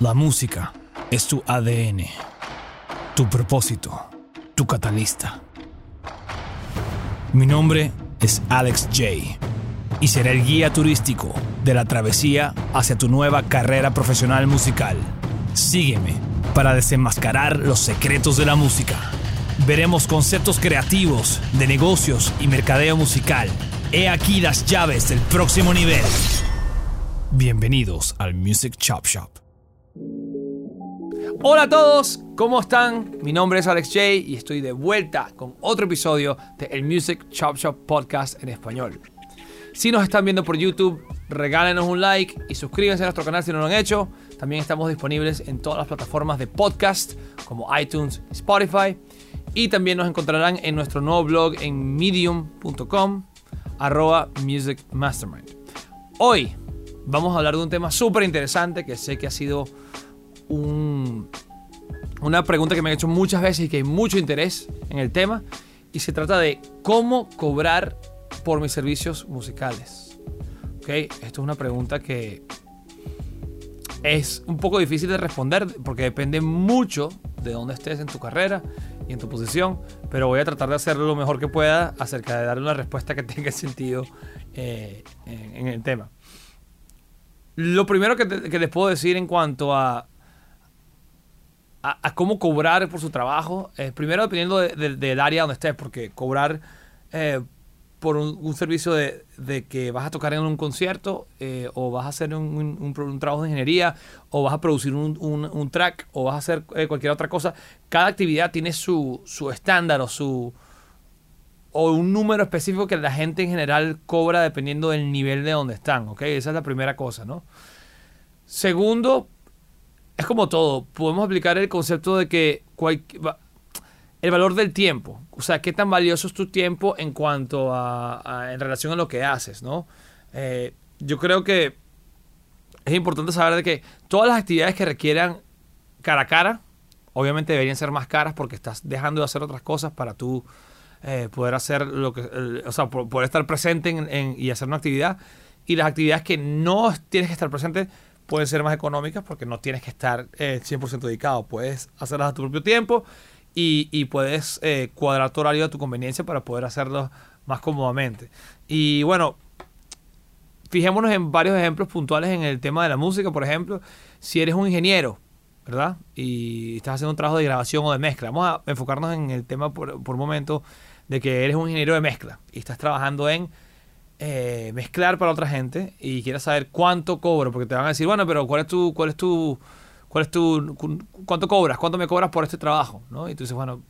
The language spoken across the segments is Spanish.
La música es tu ADN, tu propósito, tu catalista. Mi nombre es Alex J y seré el guía turístico de la travesía hacia tu nueva carrera profesional musical. Sígueme para desenmascarar los secretos de la música. Veremos conceptos creativos de negocios y mercadeo musical. He aquí las llaves del próximo nivel. Bienvenidos al Music Chop Shop. Hola a todos, ¿cómo están? Mi nombre es Alex J y estoy de vuelta con otro episodio de el Music Chop Shop Podcast en español. Si nos están viendo por YouTube, regálenos un like y suscríbanse a nuestro canal si no lo han hecho. También estamos disponibles en todas las plataformas de podcast como iTunes Spotify. Y también nos encontrarán en nuestro nuevo blog en medium.com arroba Music Mastermind. Hoy vamos a hablar de un tema súper interesante que sé que ha sido una pregunta que me han hecho muchas veces y que hay mucho interés en el tema. Y se trata de cómo cobrar por mis servicios musicales. ¿Ok? Esto es una pregunta que es un poco difícil de responder porque depende mucho de dónde estés en tu carrera y en tu posición, pero voy a tratar de hacerlo lo mejor que pueda acerca de darle una respuesta que tenga sentido eh, en, el tema. Lo primero que, les puedo decir en cuanto a, a, cómo cobrar por su trabajo, es primero dependiendo del área donde estés, porque cobrar eh, por un, servicio de, que vas a tocar en un concierto eh, o vas a hacer un, trabajo de ingeniería o vas a producir un, track o vas a hacer eh, cualquier otra cosa. Cada actividad tiene su, estándar o su o un número específico que la gente en general cobra dependiendo del nivel de donde están, ¿ok? Esa es la primera cosa, ¿no? Segundo, es como todo, podemos aplicar el concepto de que el valor del tiempo. O sea, qué tan valioso es tu tiempo en cuanto a, en relación a lo que haces, ¿no? Eh, yo creo que es importante saber de que todas las actividades que requieran cara a cara, obviamente deberían ser más caras porque estás dejando de hacer otras cosas para tú eh, poder hacer lo que, o sea, poder estar presente en, y hacer una actividad. Y las actividades que no tienes que estar presente pueden ser más económicas porque no tienes que estar 100% eh, dedicado. Puedes hacerlas a tu propio tiempo y, puedes eh, cuadrar tu horario a tu conveniencia para poder hacerlo más cómodamente. Y bueno, fijémonos en varios ejemplos puntuales en el tema de la música, por ejemplo, si eres un ingeniero, ¿verdad? Y estás haciendo un trabajo de grabación o de mezcla. Vamos a enfocarnos en el tema por, un momento de que eres un ingeniero de mezcla y estás trabajando en eh, mezclar para otra gente y quieres saber cuánto cobro, porque te van a decir, bueno, pero ¿cuál es tu, cuál es tu ¿Cuál es tu, ¿Cuánto cobras? ¿Cuánto me cobras por este trabajo? ¿no? Y tú dices, bueno,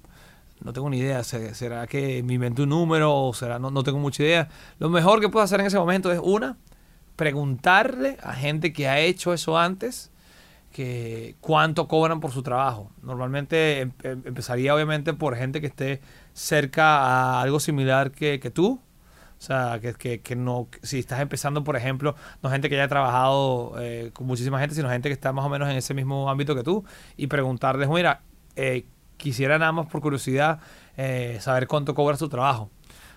no tengo ni idea. ¿Será que me inventé un número o será? No, no tengo mucha idea. Lo mejor que puedo hacer en ese momento es, una, preguntarle a gente que ha hecho eso antes que cuánto cobran por su trabajo. Normalmente em, em, empezaría obviamente por gente que esté cerca a algo similar que tú, o sea, que, que, no, si estás empezando, por ejemplo, no gente que haya trabajado eh, con muchísima gente, sino gente que está más o menos en ese mismo ámbito que tú, y preguntarles, mira, eh, quisiera nada más por curiosidad eh, saber cuánto cobra su trabajo.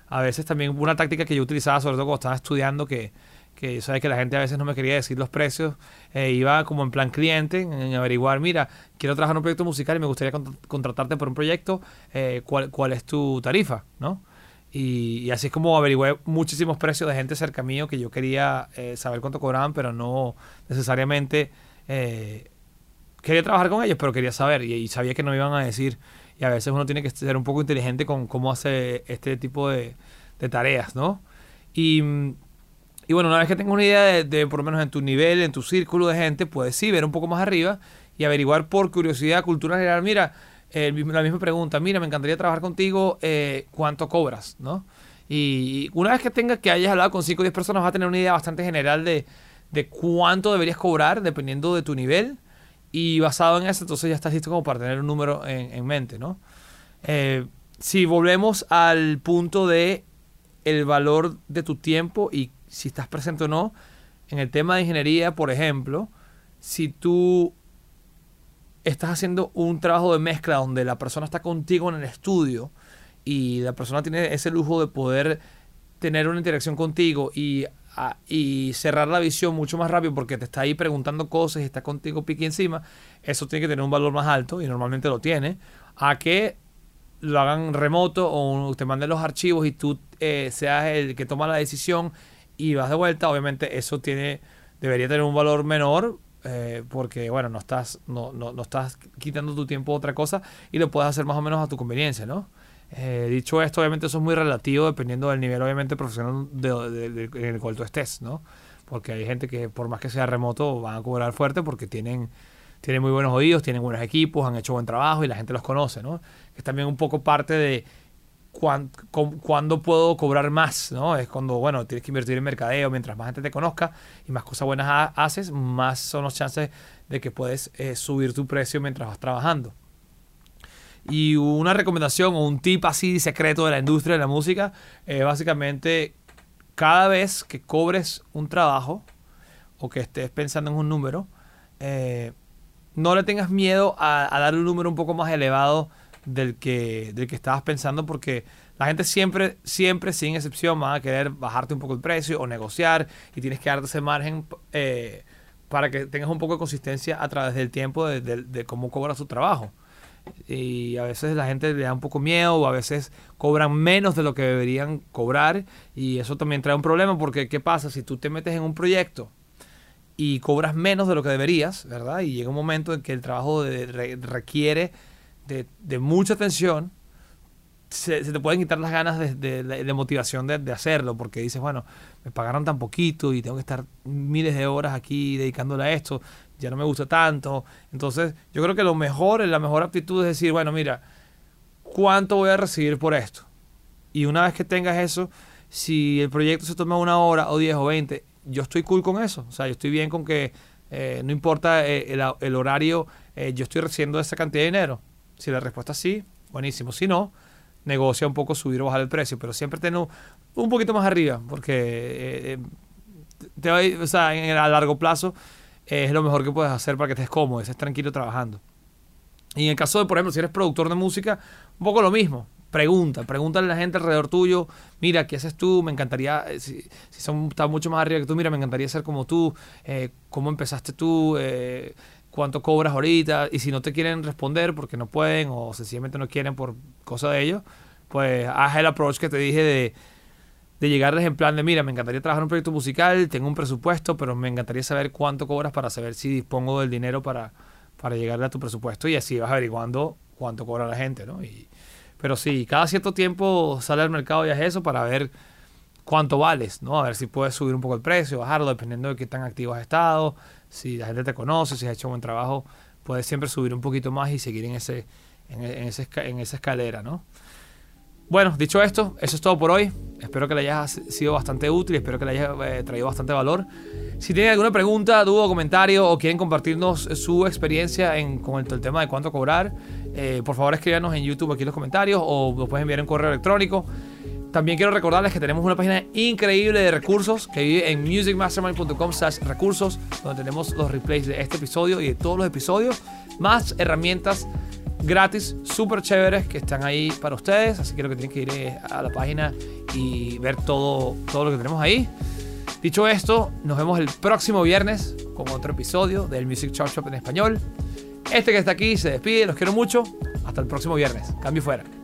A veces también una táctica que yo utilizaba, sobre todo cuando estaba estudiando, que, que sabes que la gente a veces no me quería decir los precios, iba como en plan cliente, en averiguar, mira, quiero trabajar en un proyecto musical y me gustaría contratarte por un proyecto, ¿cuál, ¿cuál es tu tarifa? ¿no? Y, así es como averigüé muchísimos precios de gente cerca mío que yo quería eh, saber cuánto cobraban, pero no necesariamente eh, quería trabajar con ellos, pero quería saber y, sabía que no me iban a decir. Y a veces uno tiene que ser un poco inteligente con cómo hace este tipo de, tareas, ¿no? Y, bueno, una vez que tengas una idea de, de, por lo menos en tu nivel, en tu círculo de gente, puedes sí ver un poco más arriba y averiguar por curiosidad, cultura general. Mira, la misma pregunta, mira, me encantaría trabajar contigo, eh, ¿cuánto cobras? ¿no? Y una vez que tengas que hayas hablado con 5 o 10 personas, vas a tener una idea bastante general de, cuánto deberías cobrar dependiendo de tu nivel. Y basado en eso, entonces ya estás listo como para tener un número en, mente, ¿no? Eh, si volvemos al punto de el valor de tu tiempo y si estás presente o no, en el tema de ingeniería, por ejemplo, si tú estás haciendo un trabajo de mezcla donde la persona está contigo en el estudio y la persona tiene ese lujo de poder tener una interacción contigo y y cerrar la visión mucho más rápido porque te está ahí preguntando cosas y está contigo pique encima, eso tiene que tener un valor más alto y normalmente lo tiene, a que lo hagan remoto o te manden los archivos y tú eh, seas el que toma la decisión y vas de vuelta, obviamente eso tiene debería tener un valor menor eh, porque bueno, no estás, no, no, no, estás quitando tu tiempo a otra cosa y lo puedes hacer más o menos a tu conveniencia, ¿no? Eh, dicho esto, obviamente eso es muy relativo dependiendo del nivel, obviamente, profesional en el cual tú estés, ¿no? Porque hay gente que por más que sea remoto van a cobrar fuerte porque tienen, tienen muy buenos oídos, tienen buenos equipos, han hecho buen trabajo y la gente los conoce, ¿no? Es también un poco parte de cuándo puedo cobrar más, ¿no? Es cuando, bueno, tienes que invertir en mercadeo, mientras más gente te conozca y más cosas buenas haces, más son los chances de que puedes eh, subir tu precio mientras vas trabajando. Y una recomendación o un tip así secreto de la industria de la música, es básicamente cada vez que cobres un trabajo o que estés pensando en un número, eh, no le tengas miedo a, a dar un número un poco más elevado del que, del que estabas pensando porque la gente siempre, siempre, sin excepción, va a querer bajarte un poco el precio o negociar y tienes que darte ese margen eh, para que tengas un poco de consistencia a través del tiempo de, cómo cobras tu trabajo. Y a veces la gente le da un poco miedo o a veces cobran menos de lo que deberían cobrar y eso también trae un problema porque ¿qué pasa si tú te metes en un proyecto y cobras menos de lo que deberías, ¿verdad? Y llega un momento en que el trabajo requiere de, mucha atención, se, te pueden quitar las ganas de, motivación de, hacerlo, porque dices, bueno, me pagaron tan poquito y tengo que estar miles de horas aquí dedicándole a esto, ya no me gusta tanto. Entonces, yo creo que lo mejor, la mejor actitud es decir, bueno, mira, ¿cuánto voy a recibir por esto? Y una vez que tengas eso, si el proyecto se toma una hora o 10 o 20, yo estoy cool con eso. O sea, yo estoy bien con que eh, no importa eh, el, horario, eh, yo estoy recibiendo esa cantidad de dinero. Si la respuesta es sí, buenísimo. Si no, negocia un poco subir o bajar el precio, pero siempre tener un poquito más arriba, porque eh, eh, te va o sea, a largo plazo es lo mejor que puedes hacer para que estés cómodo, estés tranquilo trabajando. Y en el caso de, por ejemplo, si eres productor de música, un poco lo mismo. Pregunta, pregúntale a la gente alrededor tuyo, mira, ¿qué haces tú? Me encantaría, eh, si, si son, están mucho más arriba que tú, mira, me encantaría ser como tú, ¿cómo empezaste tú? Cuánto cobras ahorita y si no te quieren responder porque no pueden o sencillamente no quieren por cosa de ellos, pues haz el approach que te dije de, de llegarles en plan de, mira, me encantaría trabajar un proyecto musical, tengo un presupuesto, pero me encantaría saber cuánto cobras para saber si dispongo del dinero para, para llegarle a tu presupuesto y así vas averiguando cuánto cobra la gente, ¿no? Y, pero sí, cada cierto tiempo sale al mercado y haz eso para ver cuánto vales, ¿no? A ver si puedes subir un poco el precio, bajarlo, dependiendo de qué tan activo has estado si la gente te conoce, si has hecho buen trabajo, puedes siempre subir un poquito más y seguir en, ese, en, en esa escalera, ¿no? Bueno, dicho esto, eso es todo por hoy. Espero que le haya sido bastante útil, espero que le haya eh, traído bastante valor. Si tienen alguna pregunta, duda comentario o quieren compartirnos su experiencia en, con el, tema de cuánto cobrar, eh, por favor escríbanos en YouTube aquí en los comentarios o nos pueden enviar un correo electrónico. También quiero recordarles que tenemos una página increíble de recursos que vive en musicmastermind.com recursos, donde tenemos los replays de este episodio y de todos los episodios, más herramientas gratis, súper chéveres que están ahí para ustedes. Así que lo que tienen que ir a la página y ver todo, todo lo que tenemos ahí. Dicho esto, nos vemos el próximo viernes con otro episodio del Music Chop Shop en español. Este que está aquí se despide, los quiero mucho. Hasta el próximo viernes. Cambio fuera.